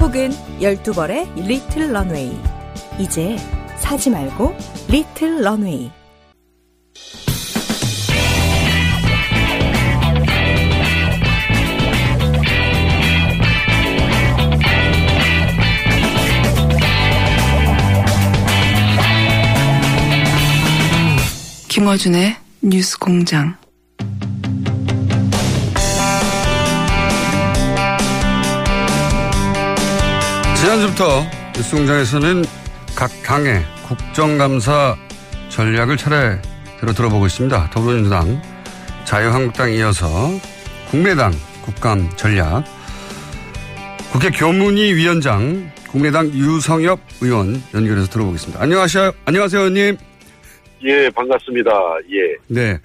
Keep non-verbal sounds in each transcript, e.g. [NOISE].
혹은 12벌의 리틀 런웨이. 이제 사지 말고 리틀 런웨이. 김어준의 뉴스 공장. 지난주부터 뉴스공장에서는 각 당의 국정감사 전략을 차례대로 들어보고 있습니다. 더불어민주당, 자유한국당 이어서 국민의당 국감 전략, 국회 교문위 위원장, 국민의당 유성엽 의원 연결해서 들어보겠습니다. 안녕하세요. 안녕하세요, 의원님. 예, 반갑습니다. 예. 네.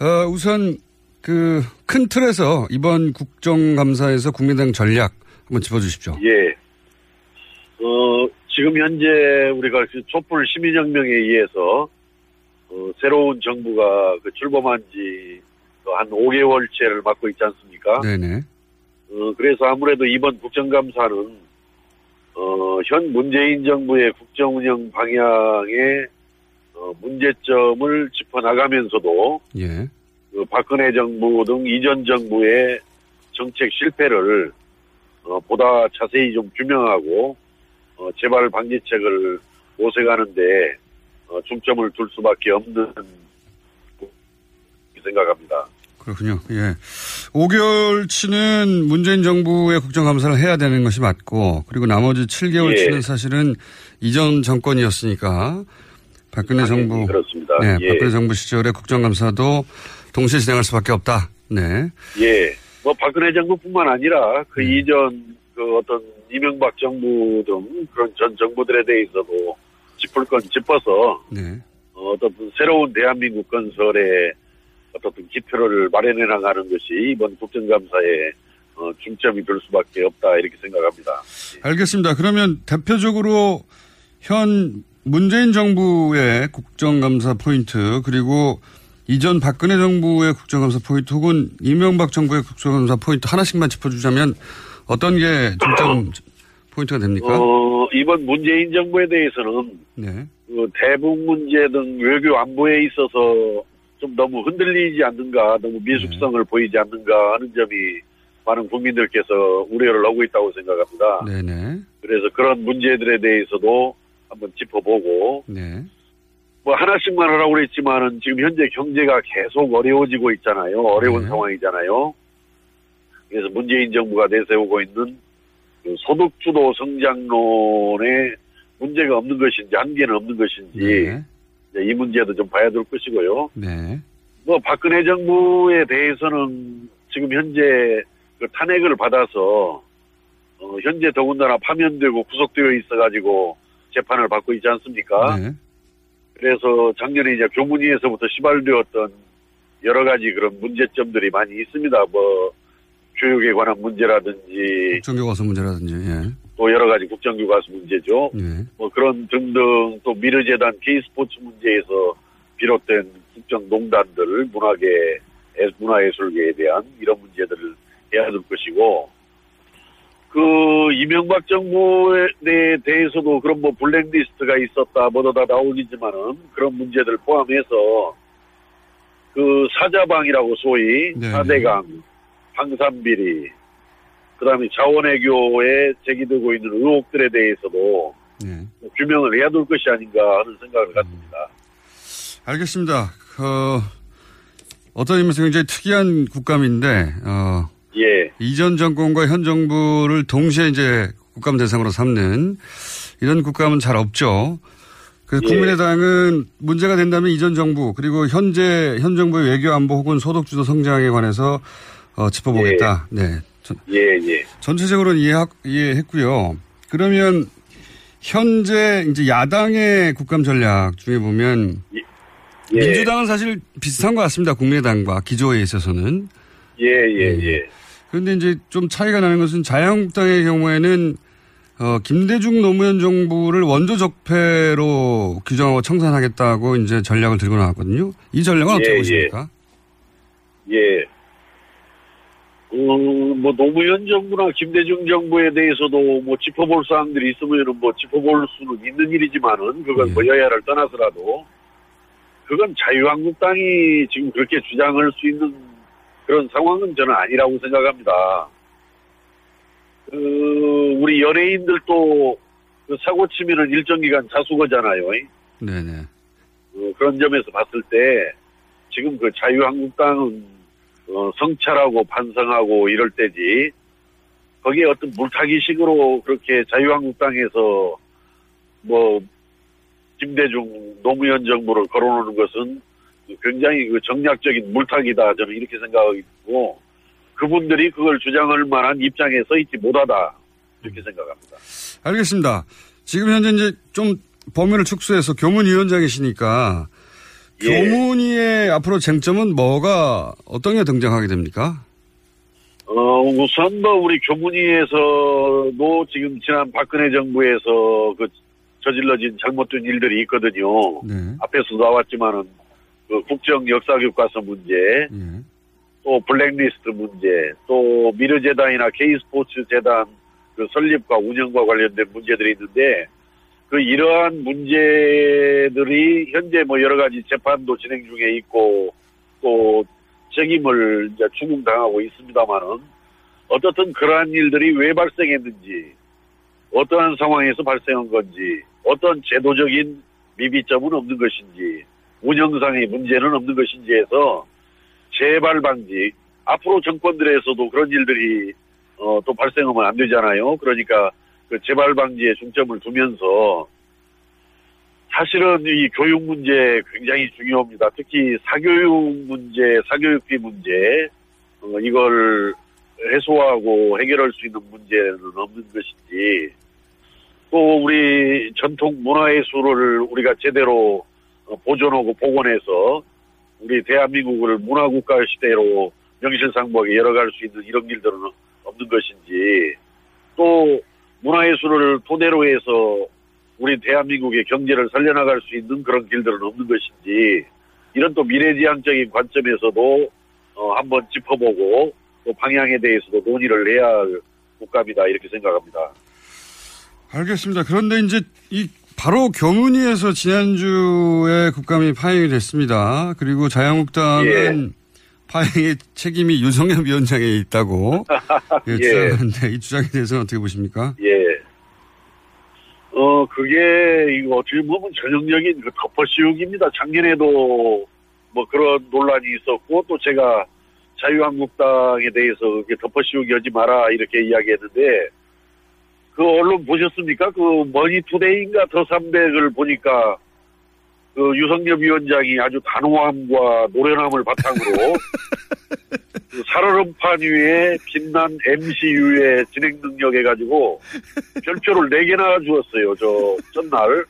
어, 우선 그 큰 틀에서 이번 국정감사에서 국민의당 전략 한번 짚어주십시오. 예. 어, 지금 현재 우리가 그 촛불 시민혁명에 의해서 어, 새로운 정부가 그 출범한 지 한 5개월째를 맡고 있지 않습니까? 네네. 어, 그래서 아무래도 이번 국정감사는 어, 현 문재인 정부의 국정 운영 방향의 어, 문제점을 짚어나가면서도 예. 그 박근혜 정부 등 이전 정부의 정책 실패를 어, 보다 자세히 좀 규명하고 어, 재발 방지책을 모색하는데 어, 중점을 둘 수밖에 없는 생각합니다. 그렇군요. 예. 5개월치는 문재인 정부의 국정감사를 해야 되는 것이 맞고, 그리고 나머지 7개월치는 예. 사실은 이전 정권이었으니까, 박근혜 당연히 정부. 그렇습니다. 네, 예. 박근혜 정부 시절의 국정감사도 동시에 진행할 수 밖에 없다. 네. 예. 뭐 박근혜 정부뿐만 아니라 그 네. 이전 그 어떤 이명박 정부 등 그런 전 정부들에 대해서도 짚을 건 짚어서 네. 어, 어떤 새로운 대한민국 건설의 어떤 기표를 마련해 나가는 것이 이번 국정감사의 어, 중점이 될 수밖에 없다 이렇게 생각합니다. 알겠습니다. 그러면 대표적으로 현 문재인 정부의 국정감사 포인트, 그리고 이전 박근혜 정부의 국정감사 포인트 혹은 이명박 정부의 국정감사 포인트 하나씩만 짚어주자면 어떤 게 중점 포인트가 됩니까? 어, 이번 문재인 정부에 대해서는 네. 그 대북 문제 등 외교 안보에 있어서 좀 너무 흔들리지 않는가, 너무 미숙성을 보이지 않는가 하는 점이 많은 국민들께서 우려를 하고 있다고 생각합니다. 네네. 그래서 그런 문제들에 대해서도 한번 짚어보고 네. 뭐 하나씩만 하라고 그랬지만은 지금 현재 경제가 계속 어려워지고 있잖아요. 어려운 네. 상황이잖아요. 그래서 문재인 정부가 내세우고 있는 그 소득주도 성장론에 문제가 없는 것인지 한계는 없는 것인지 네. 이 문제도 좀 봐야 될 것이고요. 네. 뭐 박근혜 정부에 대해서는 지금 현재 그 탄핵을 받아서 어, 현재 더군다나 파면되고 구속되어 있어가지고 재판을 받고 있지 않습니까? 네. 그래서 작년에 이제 교문위에서부터 시발되었던 여러 가지 그런 문제점들이 많이 있습니다. 뭐 교육에 관한 문제라든지 국정교과서 문제라든지, 예. 또 여러 가지 국정교과서 문제죠. 네. 뭐 그런 등등 또 미르재단 K스포츠 문제에서 비롯된 국정농단들 문화계 문화예술계에 대한 이런 문제들을 해야 될 것이고 그 이명박 정부에 대해서도 그런 뭐 블랙리스트가 있었다 뭐다 다 나오겠지만은 그런 문제들 포함해서 그 사자방이라고 소위 네. 사대강 방산비리 그 다음에 자원외교에 제기되고 있는 의혹들에 대해서도 네. 규명을 해야 될 것이 아닌가 하는 생각을 갖습니다. 알겠습니다. 그, 어떤 의미에서 굉장히 특이한 국감인데, 어, 예, 이전 정권과 현 정부를 동시에 이제 국감 대상으로 삼는 이런 국감은 잘 없죠. 그래서 예. 국민의당은 문제가 된다면 이전 정부 그리고 현재 현 정부의 외교 안보 혹은 소득 주도 성장에 관해서 어, 짚어보겠다. 네. 전, 예, 예. 전체적으로는 이해, 이해했고요. 그러면 현재 이제 야당의 국감 전략 중에 보면 예. 민주당은 사실 비슷한 것 같습니다. 국민의당과 기조에 있어서는. 예, 예, 예. 예. 그런데 이제 좀 차이가 나는 것은 자유한국당의 경우에는 어, 김대중 노무현 정부를 원조 적폐로 규정하고 청산하겠다고 이제 전략을 들고 나왔거든요. 이 전략은 어떻게 예, 보십니까? 예. 어, 뭐, 노무현 정부나 김대중 정부에 대해서도 뭐 짚어볼 사항들이 있으면은 뭐 짚어볼 수는 있는 일이지만은 그건 예. 뭐 여야를 떠나서라도 그건 자유한국당이 지금 그렇게 주장할 수 있는 그런 상황은 저는 아니라고 생각합니다. 그, 우리 연예인들도 그 사고 치면은 일정 기간 자수거잖아요. 네네. 어, 그런 점에서 봤을 때 지금 그 자유한국당은 어, 성찰하고 반성하고 이럴 때지 거기에 어떤 물타기식으로 그렇게 자유한국당에서 뭐 김대중 노무현 정부를 걸어놓는 것은 굉장히 그 정략적인 물타기다 저는 이렇게 생각하고 그분들이 그걸 주장할 만한 입장에 서 있지 못하다 이렇게 생각합니다. 알겠습니다. 지금 현재 이제 좀 범위를 축소해서 교문위원장이시니까 예. 교문위의 앞으로 쟁점은 뭐가 어떤 게 등장하게 됩니까? 어, 우선 뭐 우리 교문위에서도 지금 지난 박근혜 정부에서 그 저질러진 잘못된 일들이 있거든요. 네. 앞에서 나왔지만은 그 국정 역사 교과서 문제, 예. 또 블랙리스트 문제, 또 미르재단이나 K스포츠 재단 그 설립과 운영과 관련된 문제들이 있는데 그 이러한 문제들이 현재 뭐 여러 가지 재판도 진행 중에 있고 또 책임을 이제 추궁당하고 있습니다만은 어떻든 그러한 일들이 왜 발생했는지 어떠한 상황에서 발생한 건지 어떤 제도적인 미비점은 없는 것인지 운영상의 문제는 없는 것인지 해서 재발 방지 앞으로 정권들에서도 그런 일들이 어, 또 발생하면 안 되잖아요. 그러니까 그 재발 방지에 중점을 두면서 사실은 이 교육 문제 굉장히 중요합니다. 특히 사교육 문제, 사교육비 문제 어, 이걸 해소하고 해결할 수 있는 문제는 없는 것인지 또 우리 전통 문화예술을 우리가 제대로 어, 보존하고 복원해서 우리 대한민국을 문화국가 시대로 명실상부하게 열어갈 수 있는 이런 일들은 없는 것인지 또 문화예술을 토대로 해서 우리 대한민국의 경제를 살려나갈 수 있는 그런 길들은 없는 것인지 이런 또 미래지향적인 관점에서도 어, 한번 짚어보고 또 방향에 대해서도 논의를 해야 할 국감이다 이렇게 생각합니다. 알겠습니다. 그런데 이제 이 바로 교문위에서 지난주에 국감이 파행이 됐습니다. 그리고 자유한국당은 파행의 책임이 유성엽 위원장에 있다고 [LAUGHS] 예, 예. 주장하는데 이 주장에 대해서는 어떻게 보십니까? 예. 어, 그게, 이거 어떻게 보면 전형적인 그 덮어씌우기입니다. 작년에도 뭐 그런 논란이 있었고, 또 제가 자유한국당에 대해서 그렇게 덮어씌우기 하지 마라, 이렇게 이야기했는데, 그 언론 보셨습니까? 그 머니투데이인가 더 300을 보니까, 그 유성엽 위원장이 아주 단호함과 노련함을 바탕으로, [LAUGHS] 그 살얼음판 위에 빛난 MCU의 진행 능력 해가지고 별표를 4개나 주었어요, 저, 전날.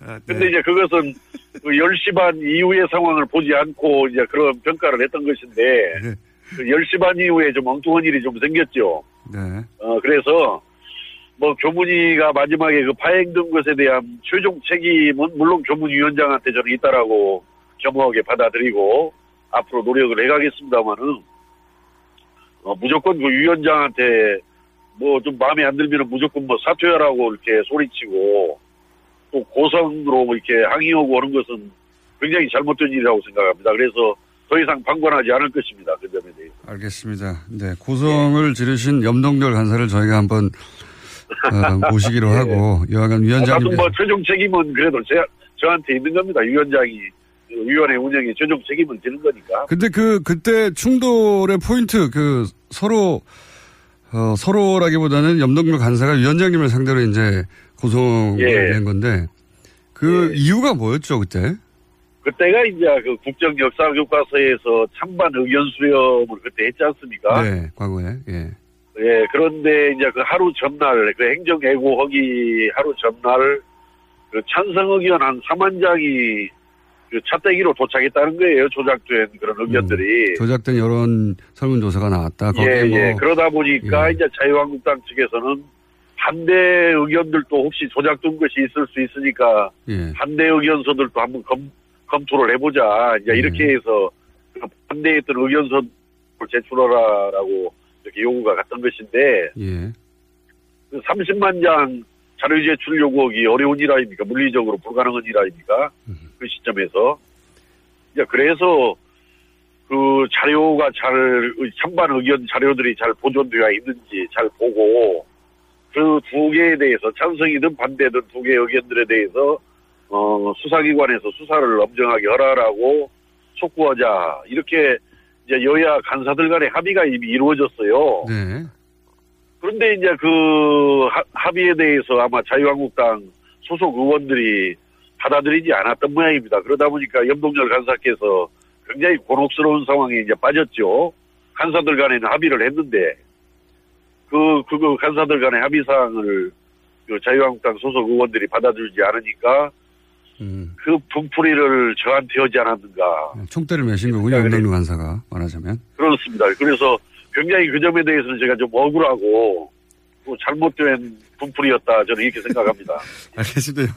아, 근데 이제 그것은 그 10시 반 이후의 상황을 보지 않고 이제 그런 평가를 했던 것인데, 네. 그 10시 반 이후에 좀 엉뚱한 일이 좀 생겼죠. 네. 어, 그래서 뭐 교문위가 마지막에 그 파행된 것에 대한 최종 책임은 물론 교문위원장한테 저는 있다라고 겸허하게 받아들이고 앞으로 노력을 해가겠습니다만은 어, 무조건 그 위원장한테 뭐 좀 마음에 안 들면은 무조건 뭐 사퇴하라고 이렇게 소리치고 또 고성으로 이렇게 항의하고 하는 것은 굉장히 잘못된 일이라고 생각합니다. 그래서 더 이상 방관하지 않을 것입니다. 그 점에 대해서. 알겠습니다. 네. 고성을 지르신 염동열 간사를 저희가 한번 어, 모시기로 예. 하고 여하간 위원장님 뭐 최종 책임은 그래도 제, 저한테 있는 겁니다. 위원장이 그 위원회 운영에 최종 책임을 지는 거니까. 근데 그 그때 충돌의 포인트 그 서로 어, 서로라기보다는 염동열 간사가 위원장님을 상대로 이제 고성을 예. 낸 건데 그 예. 이유가 뭐였죠 그때? 그때가 이제 그 국정 역사 교과서에서 찬반 의견 수렴을 그때 했지 않습니까? 네, 과거에 예. 예, 그런데 이제 그 하루 전날, 그 행정애고허기 하루 전날, 그 찬성 의견 한 4만 장이 그 차떼기로 도착했다는 거예요. 조작된 그런 의견들이. 조작된 여론 설문조사가 나왔다. 거기에 예, 뭐 예. 그러다 보니까 예. 이제 자유한국당 측에서는 반대 의견들도 혹시 조작된 것이 있을 수 있으니까 예. 반대 의견서들도 한번 검, 검토를 해보자. 이제 예. 이렇게 해서 그 반대했던 의견서를 제출하라라고 이렇게 요구가 갔던 것인데 예. 그 30만 장 자료 제출 요구하기 어려운 일 아닙니까? 물리적으로 불가능한 일 아닙니까? 그 시점에서. 이제 그래서 그 자료가 잘, 찬반 의견 자료들이 잘 보존되어 있는지 잘 보고 그 두 개에 대해서 찬성이든 반대든 두 개의 의견들에 대해서 어, 수사기관에서 수사를 엄정하게 하라라고 촉구하자. 이렇게 이제 여야 간사들 간의 합의가 이미 이루어졌어요. 네. 그런데 이제 그 하- 합의에 대해서 아마 자유한국당 소속 의원들이 받아들이지 않았던 모양입니다. 그러다 보니까 염동열 간사께서 굉장히 곤혹스러운 상황에 이제 빠졌죠. 간사들 간에는 합의를 했는데 그 그거 간사들 간의 합의 사항을 그 자유한국당 소속 의원들이 받아들이지 않으니까 음. 그 분풀이를 저한테 하지 않았는가 총대를 매신 거군요. 그래. 윤석열 간사가 말하자면. 그렇습니다. 그래서 굉장히 그 점에 대해서는 제가 좀 억울하고 또 잘못된 분풀이였다 저는 이렇게 생각합니다. [LAUGHS] 알겠습니다.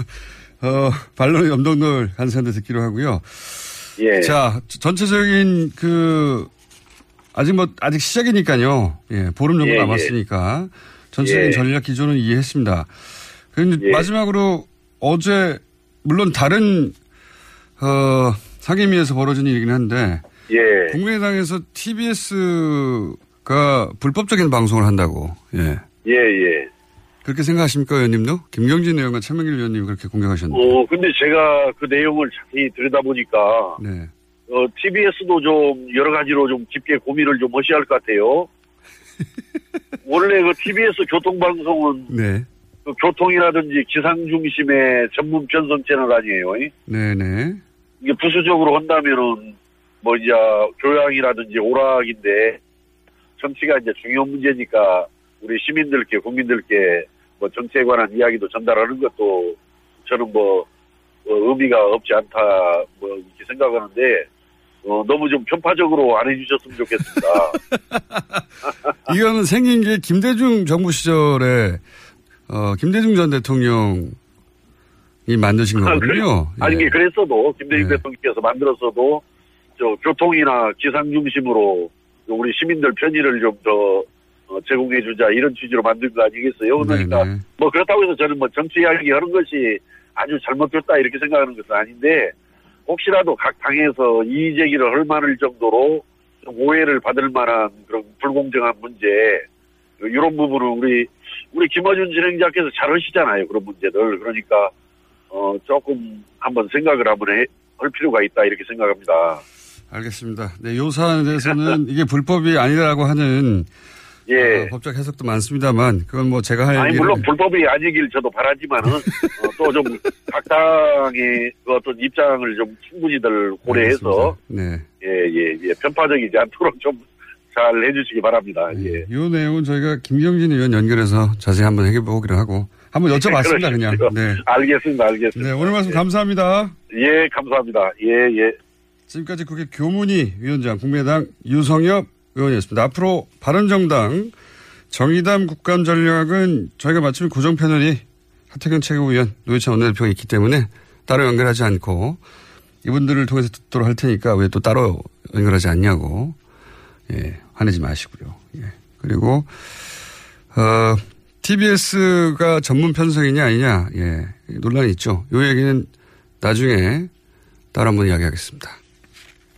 어, 반론은 염동열 간사한테 듣기로 하고요. 예. 자, 전체적인 그, 아직 뭐, 아직 시작이니까요. 예, 보름 정도 예, 예. 남았으니까. 전체적인 예. 전략 기조는 이해했습니다. 그런데 예. 마지막으로 어제, 물론 다른, 어, 상임위에서 벌어진 일이긴 한데, 예. 국민의당에서 TBS가 불법적인 방송을 한다고, 예. 예, 예. 그렇게 생각하십니까, 의원님도? 김경진 의원과 최명길 의원님이 그렇게 공격하셨는데. 어, 근데 제가 그 내용을 자세히 들여다보니까, 네. 어, TBS도 좀 여러 가지로 좀 깊게 고민을 좀 하셔야 할 것 같아요. [LAUGHS] 원래 그 TBS 교통방송은 네. 그 교통이라든지 기상 중심의 전문 편성 채널 아니에요. 네네. 이게 부수적으로 한다면은 뭐 이제 교양이라든지 오락인데 정치가 이제 중요한 문제니까 우리 시민들께 국민들께 뭐 정치에 관한 이야기도 전달하는 것도 저는 뭐, 뭐 의미가 없지 않다 뭐 이렇게 생각하는데 어, 너무 좀 편파적으로 안 해주셨으면 좋겠습니다. [LAUGHS] 이거는 생긴 게 김대중 정부 시절에 어, 김대중 전 대통령이 만드신 거거든요. 아니 예. 이게 그랬어도 김대중 네. 대통령께서 만들었어도 저 교통이나 기상 중심으로 우리 시민들 편의를 좀 더 제공해 주자 이런 취지로 만든 거 아니겠어요? 그러니까 네네. 뭐 그렇다고 해서 저는 뭐 정치 이야기 하는 것이 아주 잘못됐다 이렇게 생각하는 것은 아닌데 혹시라도 각 당에서 이의 제기를 할 만할 정도로 좀 오해를 받을 만한 그런 불공정한 문제 이런 부분은 우리 우리 김어준 진행자께서 잘 하시잖아요 그런 문제들 그러니까 어 조금 한번 생각을 한번 해, 할 필요가 있다 이렇게 생각합니다. 알겠습니다. 네, 요 사안에 대해서는 이게 불법이 아니라고 하는 예. 어, 법적 해석도 많습니다만 그건 뭐 제가 할 아니 얘기는 물론 불법이 아니길 저도 바라지만은 어, 또좀 각 당의 그 어떤 입장을 좀 충분히들 고려해서 네. 예예 예, 편파적이지 않도록 좀 잘 해주시기 바랍니다. 예. 이 내용은 저희가 김경진 의원 연결해서 자세히 한번 해보기로 하고 한번 여쭤봤습니다. 그냥. 그러십시오. 네. 알겠습니다. 알겠습니다. 네, 오늘 말씀 예. 감사합니다. 예, 감사합니다. 예, 예. 지금까지 국회 교문위 위원장 국민의당 유성엽 의원이었습니다. 앞으로 바른정당 정의담 국감 전략은 저희가 마침 고정 패널이 하태경 최고위원 노회찬 원내대표가 있기 때문에 따로 연결하지 않고 이분들을 통해서 듣도록 할 테니까 왜 또 따로 연결하지 않냐고 예, 화내지 마시고요. 예. 그리고 어, TBS가 전문 편성이냐 아니냐 예, 논란이 있죠. 요 얘기는 나중에 따로 한번 이야기하겠습니다.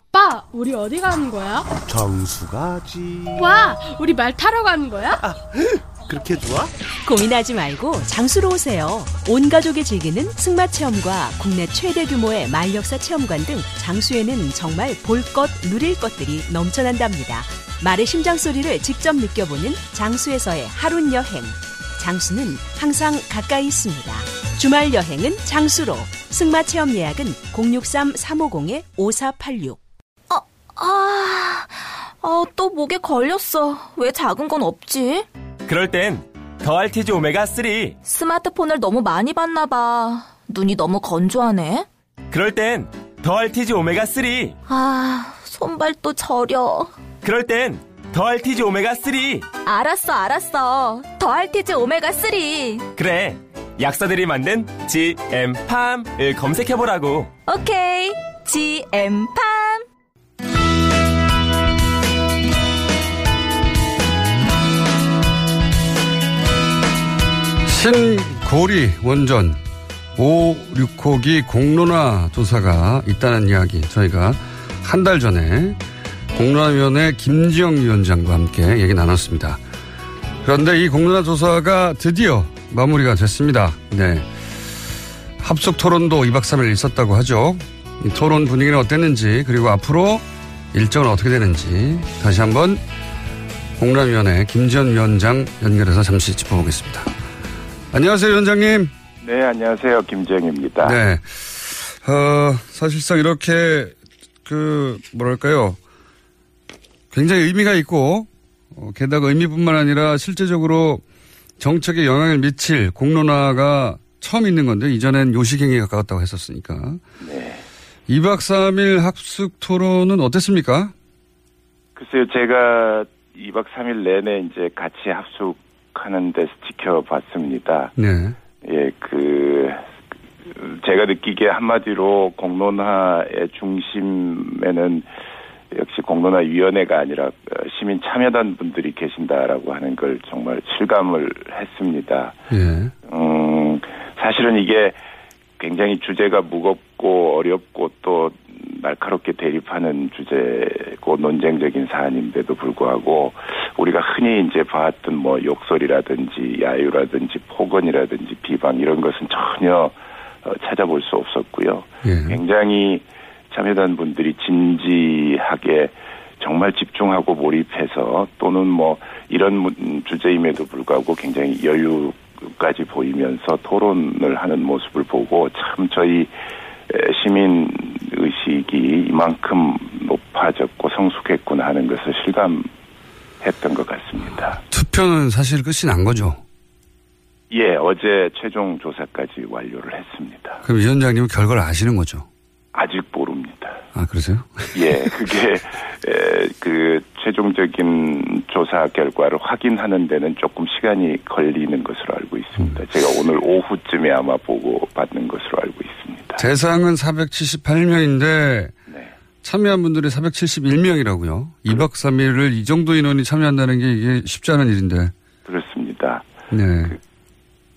오빠, 우리 어디 가는 거야? 정수 가지. 와, 우리 말 타러 가는 거야? [LAUGHS] 그렇게 좋아? 고민하지 말고 장수로 오세요. 온 가족이 즐기는 승마 체험과 국내 최대 규모의 말역사 체험관 등 장수에는 정말 볼 것, 누릴 것들이 넘쳐난답니다. 말의 심장 소리를 직접 느껴보는 장수에서의 하룬 여행. 장수는 항상 가까이 있습니다. 주말 여행은 장수로. 승마 체험 예약은 063-350-5486. 아, 아, 또 목에 걸렸어. 왜 작은 건 없지? 그럴 땐 더알티지 오메가 3. 스마트폰을 너무 많이 봤나 봐. 눈이 너무 건조하네. 그럴 땐 더알티지 오메가 3. 아, 손발 도 저려. 그럴 땐 더알티지 오메가 3. 알았어, 알았어. 더알티지 오메가 3. 그래. 약사들이 만든 GM팜을 검색해 보라고. 오케이. GM팜. 신고리 원전 5, 6호기 공론화 조사가 있다는 이야기 저희가 한 달 전에 공론화위원회 김지영 위원장과 함께 얘기 나눴습니다. 그런데 이 공론화 조사가 드디어 마무리가 됐습니다. 네. 합숙 토론도 2박 3일 있었다고 하죠. 이 토론 분위기는 어땠는지 그리고 앞으로 일정은 어떻게 되는지 다시 한번 공론화위원회 김지현 위원장 연결해서 잠시 짚어보겠습니다. 안녕하세요, 위원장님. 네, 안녕하세요. 김지영입니다. 네. 어, 사실상 이렇게, 그, 뭐랄까요. 굉장히 의미가 있고, 어, 게다가 의미뿐만 아니라 실제적으로 정책에 영향을 미칠 공론화가 처음 있는 건데, 이전엔 요식행위에 가까웠다고 했었으니까. 네. 2박 3일 합숙 토론은 어땠습니까? 글쎄요, 제가 2박 3일 내내 이제 같이 합숙하는 데서 지켜봤습니다. 네. 예, 그, 제가 느끼기에 한마디로 공론화의 중심에는 역시 공론화위원회가 아니라 어, 시민 참여단 분들이 계신다라고 하는 걸 정말 실감을 했습니다. 예. 음, 사실은 이게 굉장히 주제가 무겁고 어렵고 또 날카롭게 대립하는 주제고 논쟁적인 사안인데도 불구하고 우리가 흔히 이제 봐왔던 뭐 욕설이라든지 야유라든지 폭언이라든지 비방 이런 것은 전혀 어, 찾아볼 수 없었고요. 예. 굉장히 참여단 분들이 진지하게 정말 집중하고 몰입해서 또는 뭐 이런 문- 주제임에도 불구하고 굉장히 여유까지 보이면서 토론을 하는 모습을 보고 참 저희 에, 시민 의식이 이만큼 높아졌고 성숙했구나 하는 것을 실감했던 것 같습니다. 투표는 사실 끝이 난 거죠. 예, 어제 최종 조사까지 완료를 했습니다. 그럼 위원장님은 결과를 아시는 거죠? 아직 모릅니다. 아, 그러세요? 예, 그게 에, 그 최종적인 조사 결과를 확인하는 데는 조금 시간이 걸리는 것으로 알고 있습니다. 제가 오늘 오후쯤에 아마 보고 받는 것으로 알고 있습니다. 대상은 478명인데 네. 참여한 분들이 471명이라고요. 2박 3일을 이 정도 인원이 참여한다는 게 이게 쉽지 않은 일인데. 그렇습니다. 네.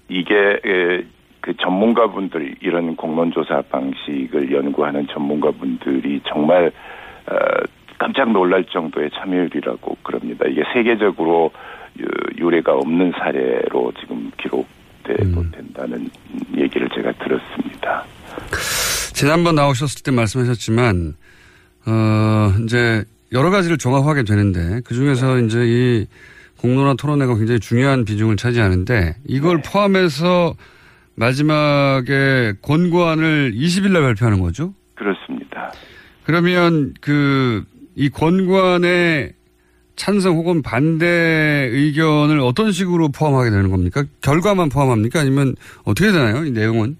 이게 에, 그 전문가분들 이런 공론조사 방식을 연구하는 전문가분들이 정말 어, 깜짝 놀랄 정도의 참여율이라고 그럽니다. 이게 세계적으로 유- 유례가 없는 사례로 지금 기록되고 음. 된다는 얘기를 제가 들었습니다. 지난번 나오셨을 때 말씀하셨지만, 어, 이제 여러 가지를 종합하게 되는데 그 중에서 네. 이제 이 공론화 토론회가 굉장히 중요한 비중을 차지하는데 이걸 네. 포함해서 마지막에 권고안을 20일 날 발표하는 거죠? 그렇습니다. 그러면 그 이 권고안에 찬성 혹은 반대 의견을 어떤 식으로 포함하게 되는 겁니까? 결과만 포함합니까? 아니면 어떻게 되나요? 이 내용은?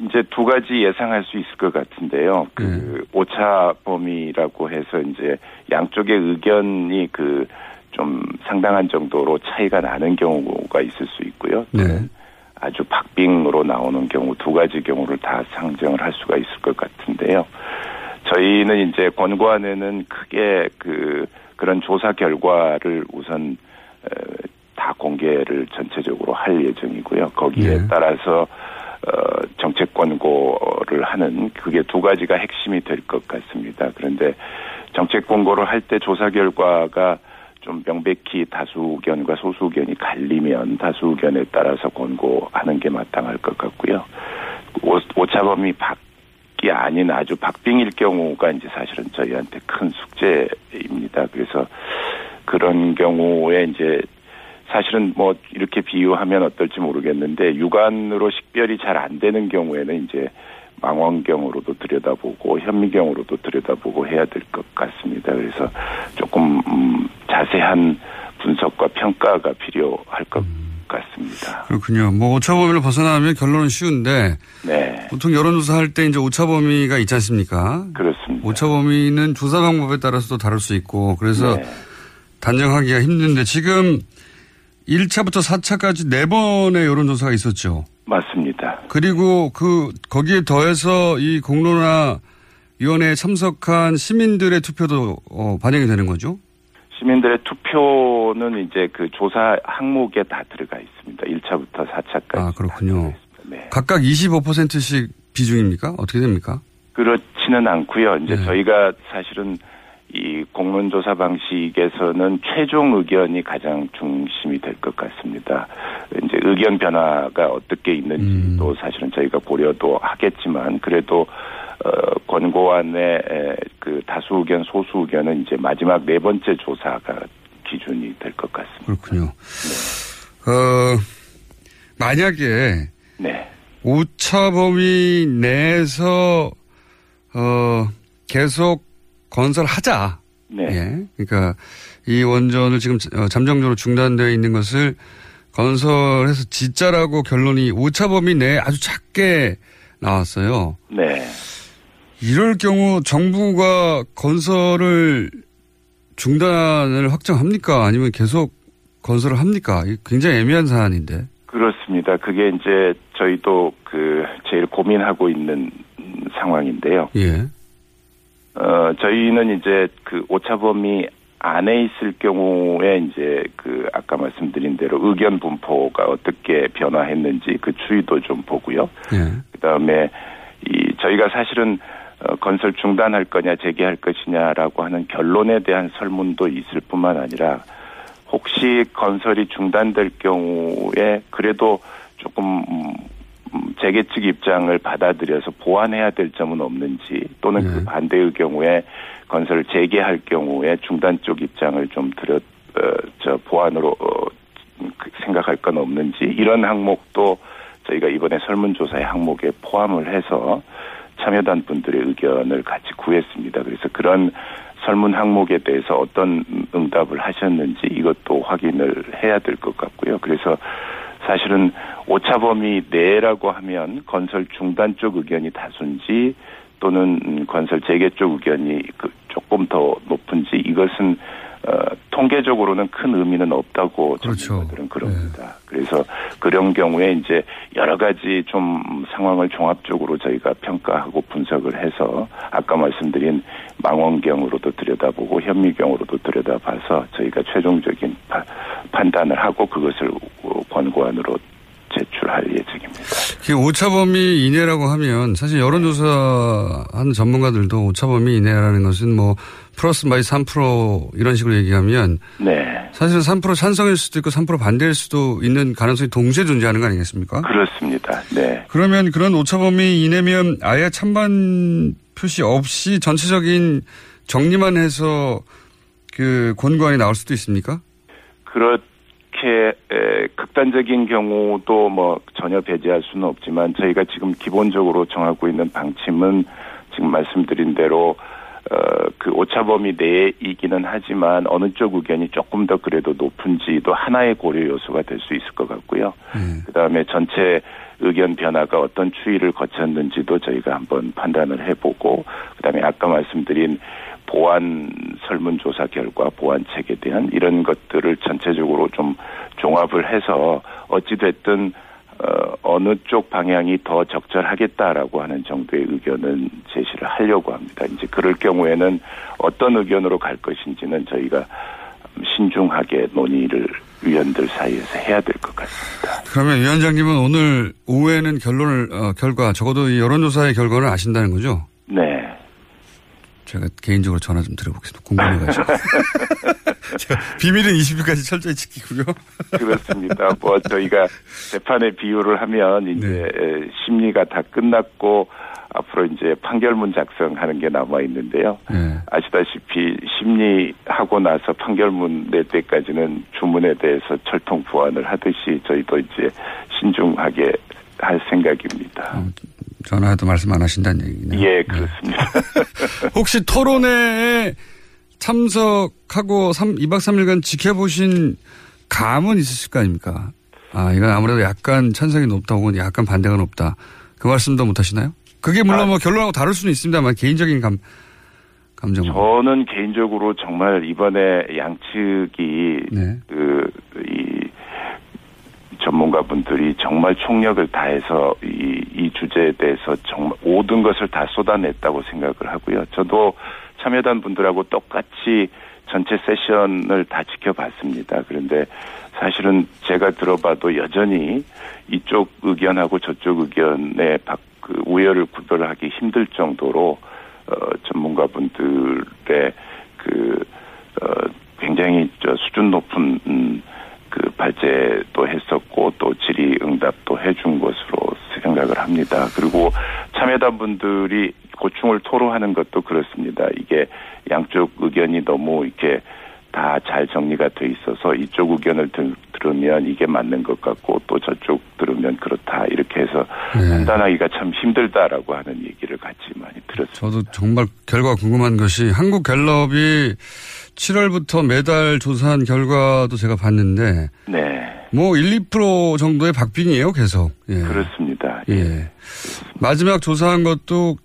이제 두 가지 예상할 수 있을 것 같은데요. 그 오차 범위라고 해서 이제 양쪽의 의견이 그 좀 상당한 정도로 차이가 나는 경우가 있을 수 있고요. 또는 아주 박빙으로 나오는 경우 두 가지 경우를 다 상정을 할 수가 있을 것 같은데요. 저희는 이제 권고안에는 크게 그 그런 조사 결과를 우선 어, 다 공개를 전체적으로 할 예정이고요. 거기에 네. 따라서 어, 정책 권고를 하는 그게 두 가지가 핵심이 될 것 같습니다. 그런데 정책 권고를 할 때 조사 결과가 좀 명백히 다수 의견과 소수 의견이 갈리면 다수 의견에 따라서 권고하는 게 마땅할 것 같고요. 오- 오차범위 밖이 아닌 아주 박빙일 경우가 이제 사실은 저희한테 큰 숙제입니다. 그래서 그런 경우에 이제 사실은 뭐 이렇게 비유하면 어떨지 모르겠는데 육안으로 식별이 잘 안 되는 경우에는 이제 망원경으로도 들여다보고 현미경으로도 들여다보고 해야 될 것 같습니다. 그래서 조금 음, 자세한 분석과 평가가 필요할 것 같습니다. 그렇군요. 뭐 오차 범위를 벗어나면 결론은 쉬운데 네. 보통 여론조사 할 때 이제 오차 범위가 있지 않습니까? 그렇습니다. 오차 범위는 조사 방법에 따라서도 다를 수 있고 그래서 네. 단정하기가 힘든데 지금 1차부터 4차까지 네 번의 여론조사가 있었죠. 맞습니다. 그리고 그 거기에 더해서 이 공론화 위원회에 참석한 시민들의 투표도 어, 반영이 되는 거죠. 시민들의 투표는 이제 그 조사 항목에 다 들어가 있습니다. 1차부터 4차까지. 아 그렇군요. 네. 각각 25%씩 비중입니까? 어떻게 됩니까? 그렇지는 않고요. 이제 네. 저희가 사실은 이 공론조사 방식에서는 최종 의견이 가장 중심이 될 것 같습니다. 이제 의견 변화가 어떻게 있는지도 사실은 저희가 고려도 하겠지만 그래도 어, 권고안의 에, 그 다수 의견, 소수 의견은 이제 마지막 네 번째 조사가 기준이 될 것 같습니다. 그렇군요. 어, 만약에 네. 오차 범위 내에서 어, 계속 건설하자. 네. 예. 그러니까 이 원전을 지금 어, 잠정적으로 중단되어 있는 것을 건설해서 짓자라고 결론이 오차 범위 내에 아주 작게 나왔어요. 네. 이럴 경우 정부가 건설을 중단을 확정합니까? 아니면 계속 건설을 합니까? 굉장히 애매한 사안인데. 그렇습니다. 그게 이제 저희도 그 제일 고민하고 있는 상황인데요. 예. 어, 저희는 이제 그 오차범위 안에 있을 경우에 이제 그 아까 말씀드린 대로 의견 분포가 어떻게 변화했는지 그 추이도 좀 보고요. 예. 그다음에 이 저희가 사실은 어, 건설 중단할 거냐 재개할 것이냐라고 하는 결론에 대한 설문도 있을 뿐만 아니라 혹시 건설이 중단될 경우에 그래도 조금 음, 음, 재개 측 입장을 받아들여서 보완해야 될 점은 없는지 또는 그 반대의 경우에 건설을 재개할 경우에 중단 쪽 입장을 좀 들여 어, 저 보완으로 어, 그 생각할 건 없는지 이런 항목도 저희가 이번에 설문조사의 항목에 포함을 해서 참여단 분들의 의견을 같이 구했습니다. 그래서 그런 설문 항목에 대해서 어떤 응답을 하셨는지 이것도 확인을 해야 될 것 같고요. 그래서 사실은 오차 범위 내라고 하면 건설 중단 쪽 의견이 다수인지 또는 음, 건설 재개 쪽 의견이 그 조금 더 높은지 이것은 어, 통계적으로는 큰 의미는 없다고 전문가들은 그럽니다. 그래서 그런 경우에 이제 여러 가지 좀 상황을 종합적으로 저희가 평가하고 분석을 해서 아까 말씀드린 망원경으로도 들여다보고 현미경으로도 들여다봐서 저희가 최종적인 파- 판단을 하고 그것을 권고안으로 제출할 예정입니다. 그 오차 범위 이내라고 하면 사실 여론조사하는 전문가들도 오차 범위 이내라는 것은 뭐 플러스 마이너스 3% 이런 식으로 얘기하면 네. 사실은 3% 찬성일 수도 있고 3% 반대일 수도 있는 가능성이 동시에 존재하는 거 아니겠습니까? 그렇습니다. 네. 그러면 그런 오차 범위 이내면 아예 찬반 표시 없이 전체적인 정리만 해서 그 권고안이 나올 수도 있습니까? 그렇 게 에, 극단적인 경우도 뭐 전혀 배제할 수는 없지만 저희가 지금 기본적으로 정하고 있는 방침은 지금 말씀드린 대로 어, 그 오차 범위 내이기는 하지만 어느 쪽 의견이 조금 더 그래도 높은지도 하나의 고려 요소가 될 수 있을 것 같고요. 그 다음에 전체 의견 변화가 어떤 추이를 거쳤는지도 저희가 한번 판단을 해보고, 그 다음에 아까 말씀드린 보안 설문조사 결과, 보안책에 대한 이런 것들을 전체적으로 좀 종합을 해서 어찌됐든 어, 어느 쪽 방향이 더 적절하겠다라고 하는 정도의 의견은 제시를 하려고 합니다. 이제 그럴 경우에는 어떤 의견으로 갈 것인지는 저희가 신중하게 논의를 위원들 사이에서 해야 될 것 같습니다. 그러면 위원장님은 오늘 오후에는 결론을 어, 결과 적어도 이 여론조사의 결과를 아신다는 거죠? 네. 제가 개인적으로 전화 좀 드려보겠습니다. 궁금해가지고. [LAUGHS] 제가 비밀은 20일까지 철저히 지키고요. 그렇습니다. 뭐 저희가 재판의 비유를 하면 이제 에, 심리가 다 끝났고 앞으로 이제 판결문 작성하는 게 남아 있는데요. 네. 아시다시피 심리하고 나서 판결문 낼 때까지는 주문에 대해서 철통 보완을 하듯이 저희도 이제 신중하게 할 생각입니다. 전화해도 말씀 안 하신다는 얘기네요. 예, 그렇습니다. [LAUGHS] 혹시 토론회에 참석하고 3, 2박 3일간 지켜보신 감은 있으실 거 아닙니까? 아, 이건 아무래도 약간 찬성이 높다 혹은 약간 반대가 높다. 그 말씀도 못 하시나요? 그게 물론 아. 뭐 결론하고 다를 수는 있습니다만 개인적인 감, 감정. 저는 개인적으로 정말 이번에 양측이 네. 그, 이, 전문가분들이 정말 총력을 다해서 이, 이 주제에 대해서 정말 모든 것을 다 쏟아냈다고 생각을 하고요. 저도 참여단 분들하고 똑같이 전체 세션을 다 지켜봤습니다. 그런데 사실은 제가 들어봐도 여전히 이쪽 의견하고 저쪽 의견의 박- 그 우열을 구별하기 힘들 정도로 어, 전문가분들의 그 어, 굉장히 저 수준 높은 음, 그 발제도 했었고 또 질의응답도 해준 것으로 생각을 합니다. 그리고 참여단 분들이 고충을 토로하는 것도 그렇습니다. 이게 양쪽 의견이 너무 이렇게 다 잘 정리가 돼 있어서 이쪽 의견을 들, 들으면 이게 맞는 것 같고 또 저쪽 들으면 그렇다 이렇게 해서 네. 판단하기가 참 힘들다라고 하는 얘기를 같이 많이 들었습니다. 저도 정말 결과 궁금한 것이 한국 갤럽이 7월부터 매달 조사한 결과도 제가 봤는데 네, 뭐 1, 2% 정도의 박빙이에요, 계속. 예. 그렇습니다. 예. 마지막 조사한 것도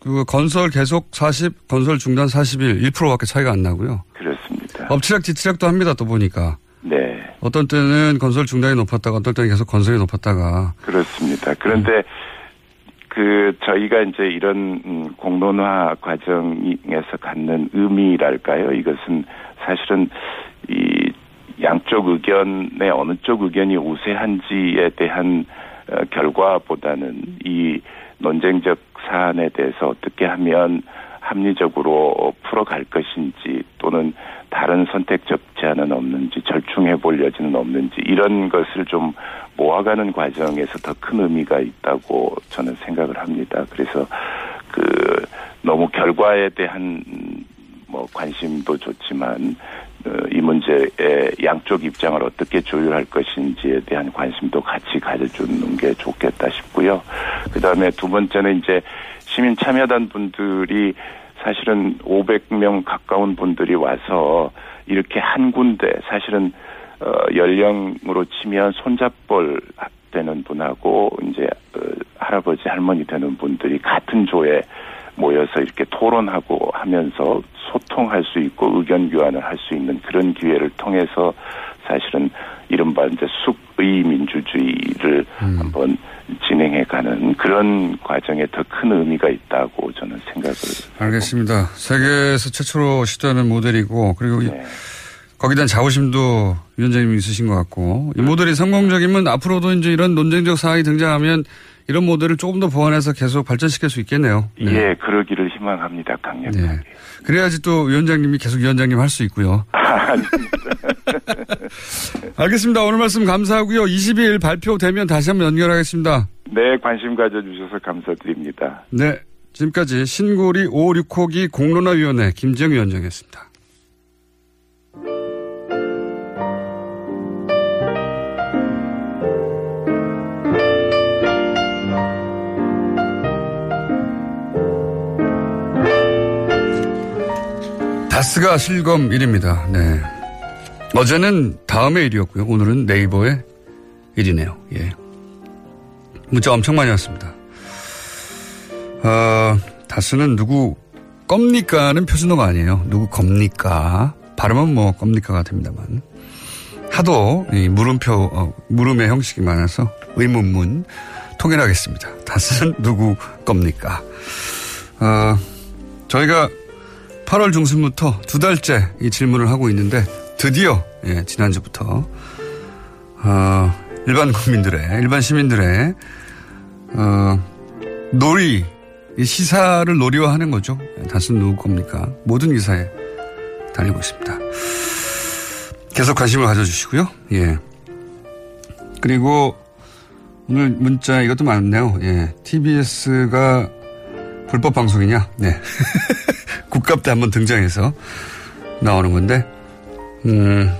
그 건설 계속 40, 건설 중단 41, 1%밖에 차이가 안 나고요. 그렇습니다. 엎치락 뒤치락도 합니다, 또 보니까. 네, 어떤 때는 건설 중단이 높았다가 어떤 때는 계속 건설이 높았다가. 그렇습니다. 그런데 그 저희가 이제 이런 음, 공론화 과정에서 갖는 의미랄까요? 이것은 사실은 이 양쪽 의견의 어느 쪽 의견이 우세한지에 대한 어, 결과보다는 이 논쟁적 사안에 대해서 어떻게 하면 합리적으로 풀어갈 것인지 또는 다른 선택적 제안은 없는지 절충해 볼 여지는 없는지 이런 것을 좀 모아가는 과정에서 더 큰 의미가 있다고 저는 생각을 합니다. 그래서 그 너무 결과에 대한 음, 뭐 관심도 좋지만 어, 이 문제의 양쪽 입장을 어떻게 조율할 것인지에 대한 관심도 같이 가져주는 게 좋겠다 싶고요. 그 다음에 두 번째는 이제 시민 참여단 분들이 사실은 500명 가까운 분들이 와서 이렇게 한 군데 사실은 어, 연령으로 치면 손잡벌 되는 분하고 이제 어, 할아버지 할머니 되는 분들이 같은 조에 모여서 이렇게 토론하고 하면서 소통할 수 있고 의견 교환을 할 수 있는 그런 기회를 통해서 사실은 이른바 이제 숙의 민주주의를 한번 진행해가는 그런 과정에 더 큰 의미가 있다고 저는 생각을 알겠습니다. 세계에서 최초로 시도하는 모델이고 그리고 이- 네. 거기에 대한 자부심도 위원장님이 있으신 것 같고 이 모델이 성공적이면 앞으로도 이제 이런 논쟁적 사항이 등장하면 이런 모델을 조금 더 보완해서 계속 발전시킬 수 있겠네요. 네. 예 그러기를 희망합니다 강력하게 네. 그래야지 또 위원장님이 계속 위원장님 할 수 있고요. [LAUGHS] 알겠습니다. 오늘 말씀 감사하고요. 22일 발표되면 다시 한번 연결하겠습니다. 네 관심 가져주셔서 감사드립니다. 네. 지금까지 신고리 569기 공론화위원회 김정 위원장이었습니다. 다스가 실검 1입니다. 네. 어제는 다음의 일이었고요. 오늘은 네이버의 일이네요. 예. 문자 엄청 많이 왔습니다. 어, 다스는 누구 겁니까는 표준어가 아니에요. 누구 겁니까? 발음은 뭐 겁니까가 됩니다만. 하도 이 물음표, 어, 물음의 형식이 많아서 의문문 통일하겠습니다. 다스는 누구 겁니까? 어, 저희가 8월 중순부터 두 달째 이 질문을 하고 있는데 드디어 예, 지난주부터 어, 일반 국민들의 일반 시민들의 어, 놀이 이 시사를 놀이화하는 거죠. 단순 누구 겁니까? 모든 기사에 달리고 있습니다. 계속 관심을 가져주시고요. 예. 그리고 오늘 문자 이것도 많네요. 예. TBS가 불법 방송이냐? 네. [LAUGHS] 국갑 때 한번 등장해서 나오는 건데, 음,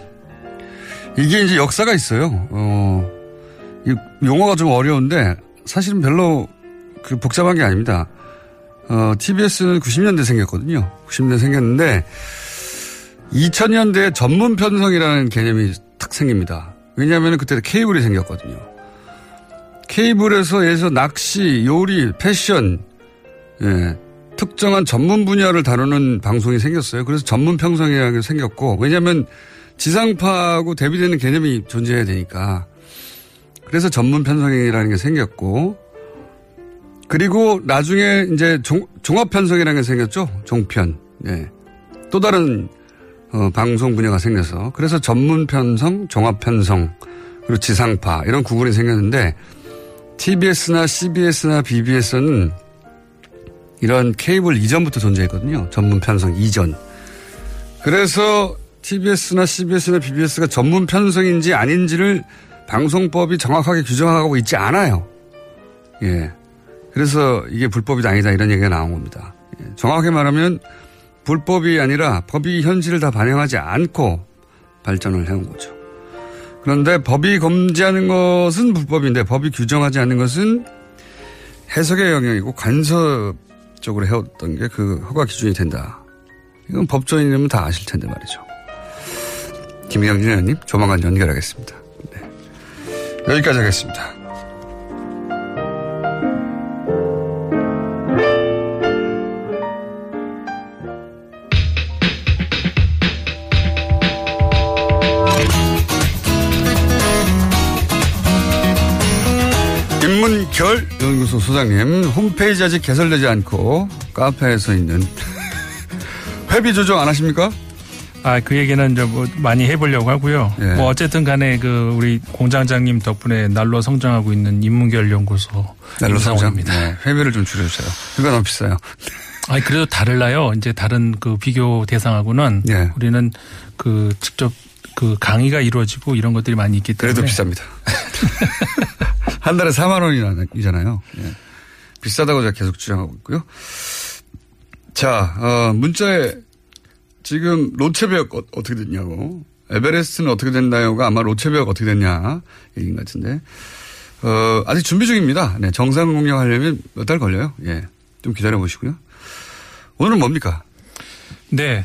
이게 이제 역사가 있어요. 어, 이 용어가 좀 어려운데, 사실은 별로 그 복잡한 게 아닙니다. 어, TBS는 90년대 생겼거든요. 90년대 생겼는데 2000년대에 전문 편성이라는 개념이 탁 생깁니다. 왜냐하면 그때 케이블이 생겼거든요. 케이블에서 예서 낚시, 요리, 패션, 예, 특정한 전문 분야를 다루는 방송이 생겼어요. 그래서 전문 게 생겼고, 왜냐하면 지상파하고 대비되는 개념이 존재해야 되니까. 그래서 전문 편성이라는 게 생겼고, 그리고 나중에 이제 종, 종합 편성이라는 게 생겼죠. 종편. 예. 또 다른 어, 방송 분야가 생겨서 그래서 전문 편성, 종합 편성, 그리고 지상파 이런 구분이 생겼는데 TBS나 CBS나 BBS는 이런 케이블 이전부터 존재했거든요. 전문 편성 이전. 그래서 TBS나 CBS나 BBS가 전문 편성인지 아닌지를 방송법이 정확하게 규정하고 있지 않아요. 예. 그래서 이게 불법이다 아니다 이런 얘기가 나온 겁니다. 예. 정확하게 말하면 불법이 아니라 법이 현실을 다 반영하지 않고 발전을 해온 거죠. 그런데 법이 금지하는 것은 불법인데 법이 규정하지 않는 것은 해석의 영역이고 간섭 적으로 해왔던 게 그 허가 기준이 된다. 이건 법조인이면 다 아실 텐데 말이죠. 김경진 의원님 조만간 연결하겠습니다. 네. 여기까지 하겠습니다. 김문결 연구소 소장님 홈페이지 아직 개설되지 않고 카페에서 있는 [LAUGHS] 회비 조정 안 하십니까? 아, 그 얘기는 이제 뭐 많이 해보려고 하고요. 예. 뭐 어쨌든 간에 그 우리 공장장님 덕분에 날로 성장하고 있는 인문결 연구소 날로 성장. 입니다 네, 회비를 좀 줄여주세요. 이거 너무 비싸요. [LAUGHS] 아니 그래도 달라요. 이제 다른 그 비교 대상하고는 예. 우리는 그 직접 그 강의가 이루어지고 이런 것들이 많이 있기 때문에 그래도 비쌉니다. [LAUGHS] 한 달에 4만 원이잖아요. 예. 비싸다고 제가 계속 주장하고 있고요. 자, 어, 문자에 지금 로체배역 어, 어떻게 됐냐고. 에베레스트는 어떻게 됐나요가 아마 로체배역 어떻게 됐냐 얘기인 것 같은데. 어, 아직 준비 중입니다. 네, 정상 공략하려면 몇 달 걸려요. 예. 좀 기다려 보시고요. 오늘은 뭡니까? 네.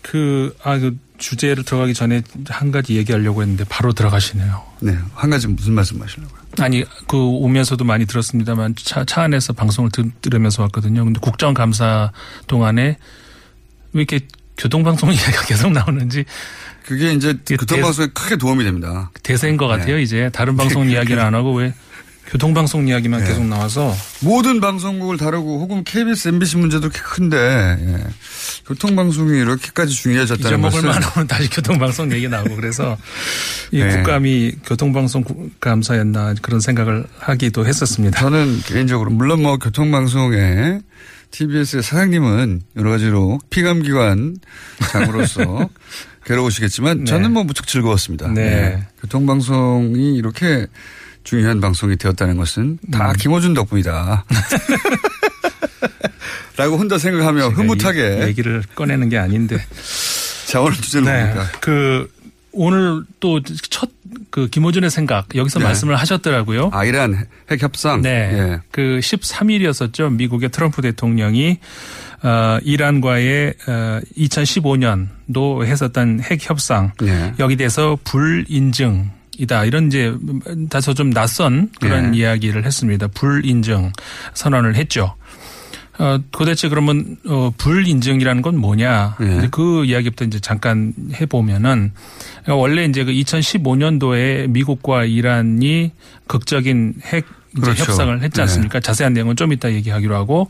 그, 아, 그 주제를 들어가기 전에 한 가지 얘기하려고 했는데 바로 들어가시네요. 네. 한 가지 무슨 말씀 하시려고요? 아니, 그 오면서도 많이 들었습니다만 차, 차 안에서 방송을 들, 들으면서 왔거든요. 근데 국정감사 동안에 왜 이렇게 교통방송 이야기가 [LAUGHS] 계속 나오는지. 그게 이제 교통방송에 크게 도움이 됩니다. 대세인 것 같아요, 네. 이제. 다른 방송 이야기는 안 하고 왜 교통방송 이야기만 네. 계속 나와서. 모든 방송국을 다루고 혹은 KBS, MBC 문제도 큰데 예. 교통방송이 이렇게까지 중요해졌다는 것은 만하면 다시 교통방송 얘기 나오고 그래서 [LAUGHS] 이 네. 국감이 교통방송 감사였나 그런 생각을 하기도 했었습니다. 저는 개인적으로 물론 뭐 교통방송에 TBS의 사장님은 여러 가지로 피감기관 장으로서 [LAUGHS] 괴로우시겠지만 네. 저는 뭐 무척 즐거웠습니다. 네. 예. 교통방송이 이렇게 중요한 방송이 되었다는 것은 다 음. 김호준 덕분이다. [LAUGHS] 라고 혼자 생각하며 흐뭇하게 이 얘기를 꺼내는 게 아닌데. 자 오늘 주제는 네. 뭡니까? 그 오늘 또 첫 그 김호준의 생각 여기서 네. 말씀을 하셨더라고요. 아 이란 핵 협상. 네. 예. 그 13일이었었죠. 미국의 트럼프 대통령이 어, 이란과의 어, 2015년도 했었던 핵 협상 예. 여기 대해서 불인증 이다 이런 이제 다소 좀 낯선 그런 예. 이야기를 했습니다. 불인증 선언을 했죠. 어, 도대체 그러면 어, 불인증이라는 건 뭐냐? 예. 이제 그 이야기부터 이제 잠깐 해보면은 원래 이제 그 2015년도에 미국과 이란이 극적인 핵 그렇죠. 협상을 했지 않습니까? 자세한 내용은 좀 이따 얘기하기로 하고.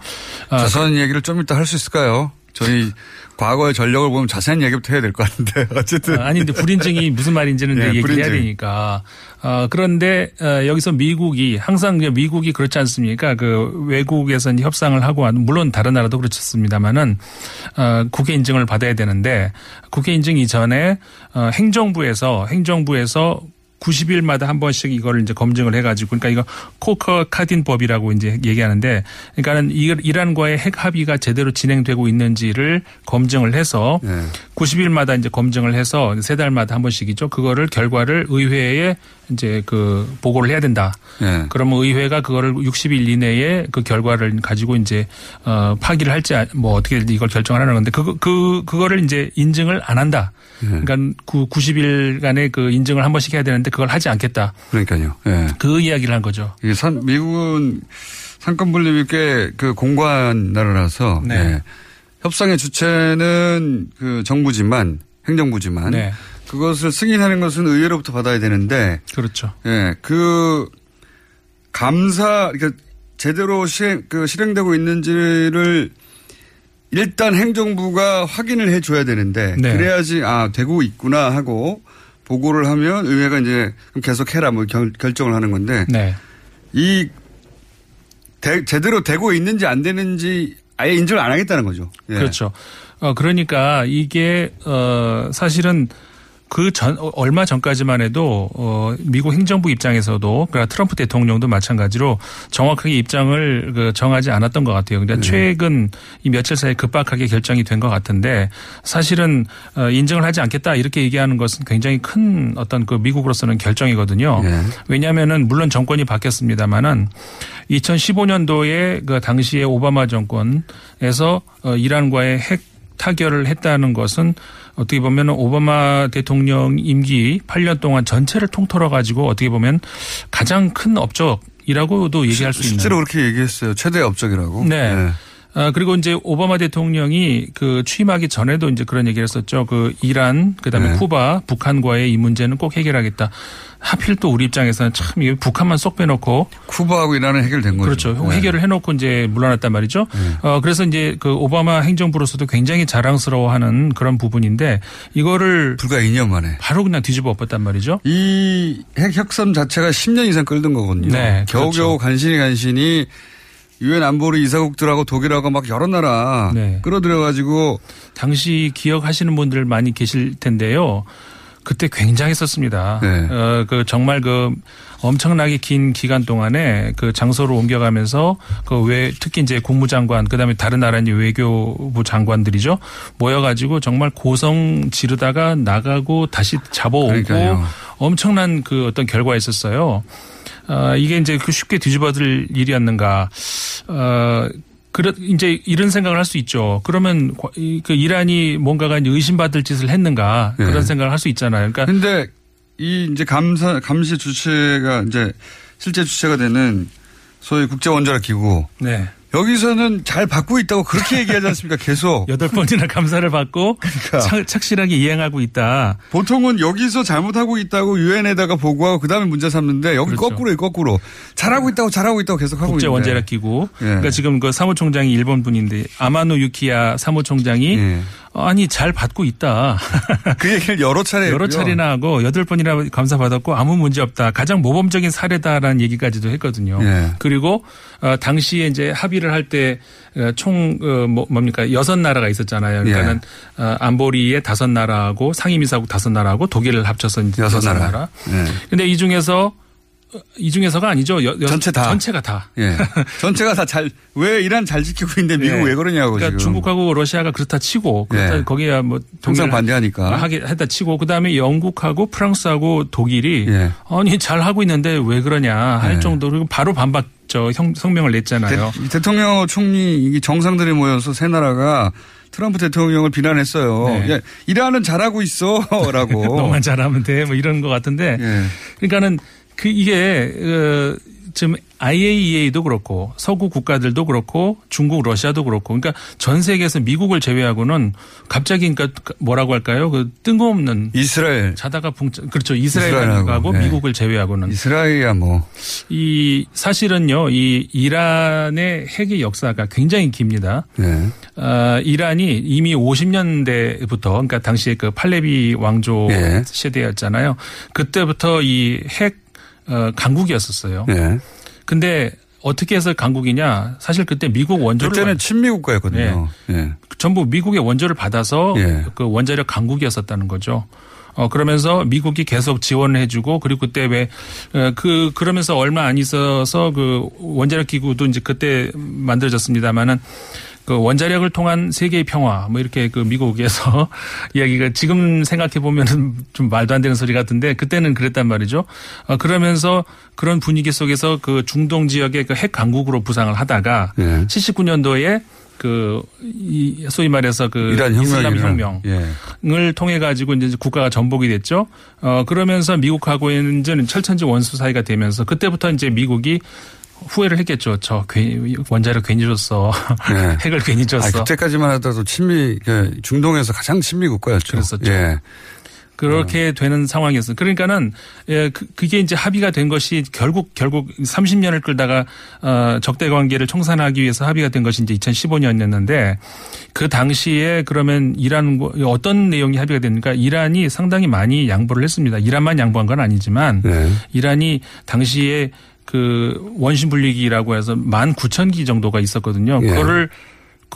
아, 자세한 얘기를 좀 이따 할 수 있을까요? 저희 과거의 전력을 보면 자세한 얘기부터 해야 될 것 같은데 [LAUGHS] 어쨌든 아, 아니 근데 불인증이 무슨 말인지는 예, 얘기해야 불인증. 되니까. 어, 그런데 어, 여기서 미국이 항상 미국이 그렇지 않습니까? 그 외국에서 이제 협상을 하고 물론 다른 나라도 그렇습니다만은 어, 국회 인증을 받아야 되는데 국회 인증 이전에 어, 행정부에서 행정부에서 90일마다 한 번씩 이거를 이제 검증을 해가지고 그러니까 이거 코커 카딘법이라고 이제 얘기하는데 그러니까는 이- 이란 과의 핵 합의가 제대로 진행되고 있는지를 검증을 해서 네. 90일마다 이제 검증을 해서 세 달마다 한 번씩이죠. 그거를 결과를 의회에 이제 그 보고를 해야 된다. 예. 그러면 의회가 그거를 60일 이내에 그 결과를 가지고 이제 어 파기를 할지 아- 뭐 어떻게 이걸 결정하라는 건데 그거 그 그거를 이제 인증을 안 한다. 예. 그러니까 그 90일간의 그 인증을 한 번씩 해야 되는데 그걸 하지 않겠다. 그러니까요. 예. 그 이야기를 한 거죠. 이게 산, 미국은 상권 분립이 꽤 그 공고한 나라라서 네. 예. 협상의 주체는 그 정부지만 행정부지만 네. 그것을 승인하는 것은 의회로부터 받아야 되는데 그렇죠. 예, 그 감사 그러니까 제대로 시행 그 실행되고 있는지를 일단 행정부가 확인을 해 줘야 되는데 네. 그래야지 아 되고 있구나 하고 보고를 하면 의회가 이제 계속 해라 뭐 결, 결정을 하는 건데 네. 이 대- 제대로 되고 있는지 안 되는지 아예 인정을 안 하겠다는 거죠. 예. 그렇죠. 어, 그러니까 이게, 어, 사실은 그 전, 어, 얼마 전까지만 해도, 어, 미국 행정부 입장에서도, 그러니까 트럼프 대통령도 마찬가지로 정확하게 입장을 그 정하지 않았던 것 같아요. 그러니까 네. 최근 이 며칠 사이에 급박하게 결정이 된 것 같은데 사실은 어, 인정을 하지 않겠다 이렇게 얘기하는 것은 굉장히 큰 어떤 그 미국으로서는 결정이거든요. 네. 왜냐하면은 물론 정권이 바뀌었습니다만은 2015년도에 그 당시에 오바마 정권에서 어, 이란과의 핵 타결을 했다는 것은 어떻게 보면 오바마 대통령 임기 8년 동안 전체를 통틀어 가지고 어떻게 보면 가장 큰 업적이라고도 얘기할 수 있는. 실제로 그렇게 얘기했어요. 최대 업적이라고. 네. 예. 아, 그리고 이제 오바마 대통령이 그 취임하기 전에도 이제 그런 얘기를 했었죠. 그 이란, 그 다음에 네. 쿠바, 북한과의 이 문제는 꼭 해결하겠다. 하필 또 우리 입장에서는 참 이게 북한만 쏙 빼놓고 쿠바하고 이란은 해결된 거죠. 그렇죠. 네. 해결을 해놓고 이제 물러났단 말이죠. 어, 그래서 이제 그 오바마 행정부로서도 굉장히 자랑스러워하는 그런 부분인데 이거를 불과 2년 만에 바로 그냥 뒤집어 엎었단 말이죠. 이 핵 협상 자체가 10년 이상 끌던 거거든요. 네, 겨우겨우 그렇죠. 간신히 간신히 유엔 안보리 이사국들하고 독일하고 막 여러 나라 네. 끌어들여가지고 당시 기억하시는 분들 많이 계실 텐데요. 그때 굉장했었습니다. 네. 어, 그 정말 그 엄청나게 긴 기간 동안에 그 장소를 옮겨가면서 그 외 특히 이제 국무장관 그다음에 다른 나라 이제 외교부 장관들이죠 모여가지고 정말 고성 지르다가 나가고 다시 잡아오고 그러니까요. 엄청난 그 어떤 결과가 있었어요. 아, 이게 이제 그 쉽게 뒤집어질 일이었는가. 어, 그래, 이제 이런 생각을 할 수 있죠. 그러면 그 이란이 뭔가가 의심받을 짓을 했는가 네. 그런 생각을 할 수 있잖아요. 그러니까 근데 이 이제 감사 감시 주체가 이제 실제 주체가 되는 소위 국제 원자력 기구 네. 여기서는 잘 받고 있다고 그렇게 얘기하지 않습니까? 계속 여덟 번이나 감사를 받고 그러니까. 착- 착실하게 이행하고 있다. 보통은 여기서 잘못하고 있다고 유엔에다가 보고하고 그다음에 문제 삼는데 여기 그렇죠. 거꾸로 거꾸로 잘하고 있다고 잘하고 있다고 계속 하고 국제 있는데. 원자력 기구. 예. 그러니까 지금 그 사무총장이 일본 분인데 아마노 유키야 사무총장이 예. 아니 잘 받고 있다. 그 얘기를 여러 차례 여러 했고요. 차례나 하고 여덟 번이나 감사 받았고 아무 문제 없다. 가장 모범적인 사례다라는 얘기까지도 했거든요. 예. 그리고 어, 당시에 이제 합의를 할 때총 어, 뭐, 뭡니까 여섯 나라가 있었잖아요. 그러니까는 예. 어, 안보리의 다섯 나라하고 상임이사국 다섯 나라하고 독일을 합쳐서 여섯 나라. 나라. 예. 근데 이 중에서 어, 이 중에서가 아니죠. 여- 여- 전체 다. 전체가 다. 예. [LAUGHS] 전체가 다 잘 왜 이란 잘 지키고 있는데 미국 예. 왜 그러냐고 그러니까 지금. 중국하고 러시아가 그렇다 치고 그렇다 예. 거기야 뭐 항상 반대하니까. 하게 했다 치고 그 다음에 영국하고 프랑스하고 독일이 예. 아니 잘 하고 있는데 왜 그러냐 할 예. 정도로 바로 반박저 형- 성명을 냈잖아요. 대, 대통령 총리 이 정상들이 모여서 세 나라가 트럼프 대통령을 비난했어요. 네. 야, 이란은 잘하고 있어라고. [LAUGHS] [LAUGHS] 너만 잘하면 돼 뭐 이런 것 같은데 예. 그러니까는 그 이게 어, 지금 IAEA도 그렇고 서구 국가들도 그렇고 중국, 러시아도 그렇고 그러니까 전 세계에서 미국을 제외하고는 갑자기 그러니까 뭐라고 할까요? 그 뜬금없는 이스라엘. 자다가 붕 그렇죠 이스라엘하고, 네. 미국을 제외하고는 이스라엘이야 뭐. 이 사실은요 이 이란의 핵의 역사가 굉장히 깁니다. 예. 어, 이란이 이미 50년대부터 그러니까 당시에 그 팔레비 왕조 예. 세대였잖아요. 그때부터 이핵 어, 강국이었었어요. 예. 근데 어떻게 해서 강국이냐? 사실 그때 미국 원조를 그때는 친미 국가였거든요. 예. 전부 미국의 원조를 받아서 예. 그 원자력 강국이었었다는 거죠. 어 그러면서 미국이 계속 지원을 해주고 그리고 그때 왜 그 그러면서 얼마 안 있어서 그 원자력 기구도 이제 그때 만들어졌습니다마는 그 원자력을 통한 세계의 평화 뭐 이렇게 그 미국에서 [LAUGHS] 이야기가 지금 생각해 보면은 좀 말도 안 되는 소리 같은데 그때는 그랬단 말이죠. 어, 그러면서 그런 분위기 속에서 그 중동 지역의 그 핵 강국으로 부상을 하다가 예. 79년도에 그, 이, 소위 말해서 그. 이란 이슬람 혁명이나. 예. 혁명을 통해 가지고 이제 국가가 전복이 됐죠. 어, 그러면서 미국하고의 이제는 철천지 원수 사이가 되면서 그때부터 이제 미국이 후회를 했겠죠. 저 괜히 원자력 괜히 줬어. 네. 핵을 괜히 줬어. 아, 그때까지만 하더라도 친미, 그 중동에서 가장 친미 국가였죠. 그랬었죠. 예. 그렇게 되는 상황이었어요. 그러니까는 예, 그, 그게 이제 합의가 된 것이 결국 결국 30년을 끌다가 어, 적대 관계를 청산하기 위해서 합의가 된 것이 이제 2015년이었는데 그 당시에 그러면 이란 어떤 내용이 합의가 됐는가? 이란이 상당히 많이 양보를 했습니다. 이란만 양보한 건 아니지만 네. 이란이 당시에 그 원심 분리기라고 해서 19,000기 정도가 있었거든요. 예. 그거를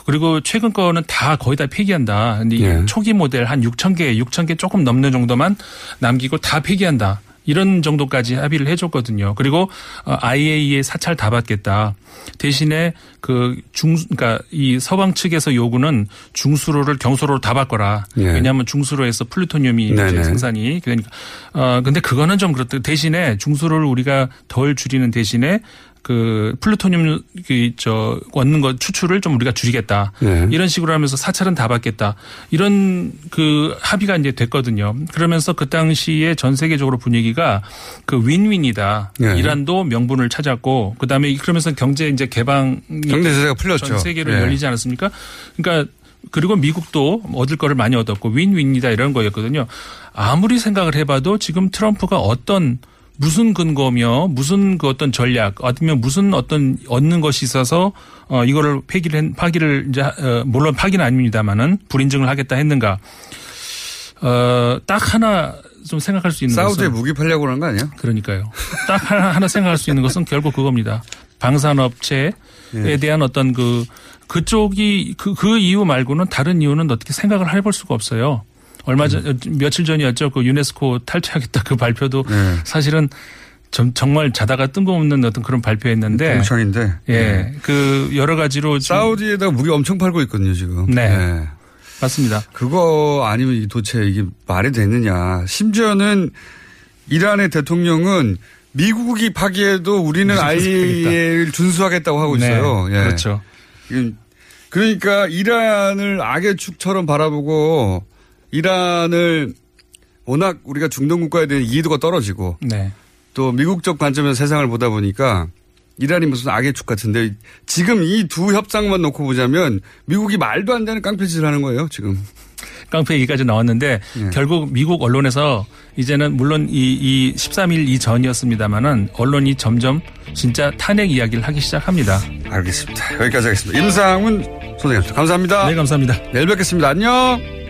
그리고 최근 거는 다 거의 다 폐기한다. 근데 이 예. 초기 모델 한 6천 개, 6천 개 조금 넘는 정도만 남기고 다 폐기한다. 이런 정도까지 합의를 해줬거든요. 그리고 어, IAEA 사찰 다 받겠다. 대신에 그 중, 그러니까 이 서방 측에서 요구는 중수로를 경수로로 다 바꿔라. 예. 왜냐하면 중수로에서 플루토늄이 이제. 생산이 그러니까 어 근데 그거는 좀 그렇다. 대신에 중수로를 우리가 덜 줄이는 대신에 그 플루토늄 그저 얻는 것 추출을 좀 우리가 줄이겠다. 네. 이런 식으로 하면서 사찰은 다 받겠다. 이런 그 합의가 이제 됐거든요. 그러면서 그 당시에 전 세계적으로 분위기가 그 윈윈이다. 네. 이란도 명분을 찾았고 그 다음에 그러면서 경제 이제 개방 경제 제재가 풀렸죠. 전 세계로 예. 열리지 않았습니까? 그러니까 그리고 미국도 얻을 거를 많이 얻었고 윈윈이다 이런 거였거든요. 아무리 생각을 해봐도 지금 트럼프가 어떤 무슨 근거며 무슨 그 어떤 전략 아니면 무슨 어떤 얻는 것이 있어서 어 이거를 폐기를 했- 파기를 이제 어 물론 파기는 아닙니다만은 불인증을 하겠다 했는가 어딱 하나 좀 생각할 수 있는 사우디에 무기 팔려고 그런 거 아니야? 그러니까요. 딱 하나, 하나 생각할 수 있는 것은 결국 그겁니다. 방산업체에 예. 대한 어떤 그, 그쪽이 그, 그 이유 말고는 다른 이유는 어떻게 생각을 해볼 수가 없어요. 얼마 전, 음. 며칠 전이었죠. 그 유네스코 탈퇴하겠다 그 발표도 네. 사실은 좀 정말 자다가 뜬금없는 어떤 그런 발표였는데. 공청인데. 예. 그 여러 가지로. 사우디에다가 무기 엄청 팔고 있거든요, 지금. 네. 예. 맞습니다. 그거 아니면 이 도대체 이게 말이 되느냐. 심지어는 이란의 대통령은 미국이 파기해도 우리는 IAEA를 준수하겠다고 하고 네, 있어요. 예. 그렇죠. 이건 그러니까 이란을 악의 축처럼 바라보고 이란을 워낙 우리가 중동 국가에 대한 이해도가 떨어지고 네. 또 미국적 관점에서 세상을 보다 보니까 이란이 무슨 악의 축 같은데 지금 이 두 협상만 놓고 보자면 미국이 말도 안 되는 깡패짓을 하는 거예요 지금. 깡패 얘기까지 나왔는데 예. 결국 미국 언론에서 이제는 물론 이, 이 13일 이전이었습니다마는 언론이 점점 진짜 탄핵 이야기를 하기 시작합니다. 알겠습니다. 여기까지 하겠습니다. 임상훈 소장님 감사합니다. 네, 감사합니다. 내일 뵙겠습니다. 안녕.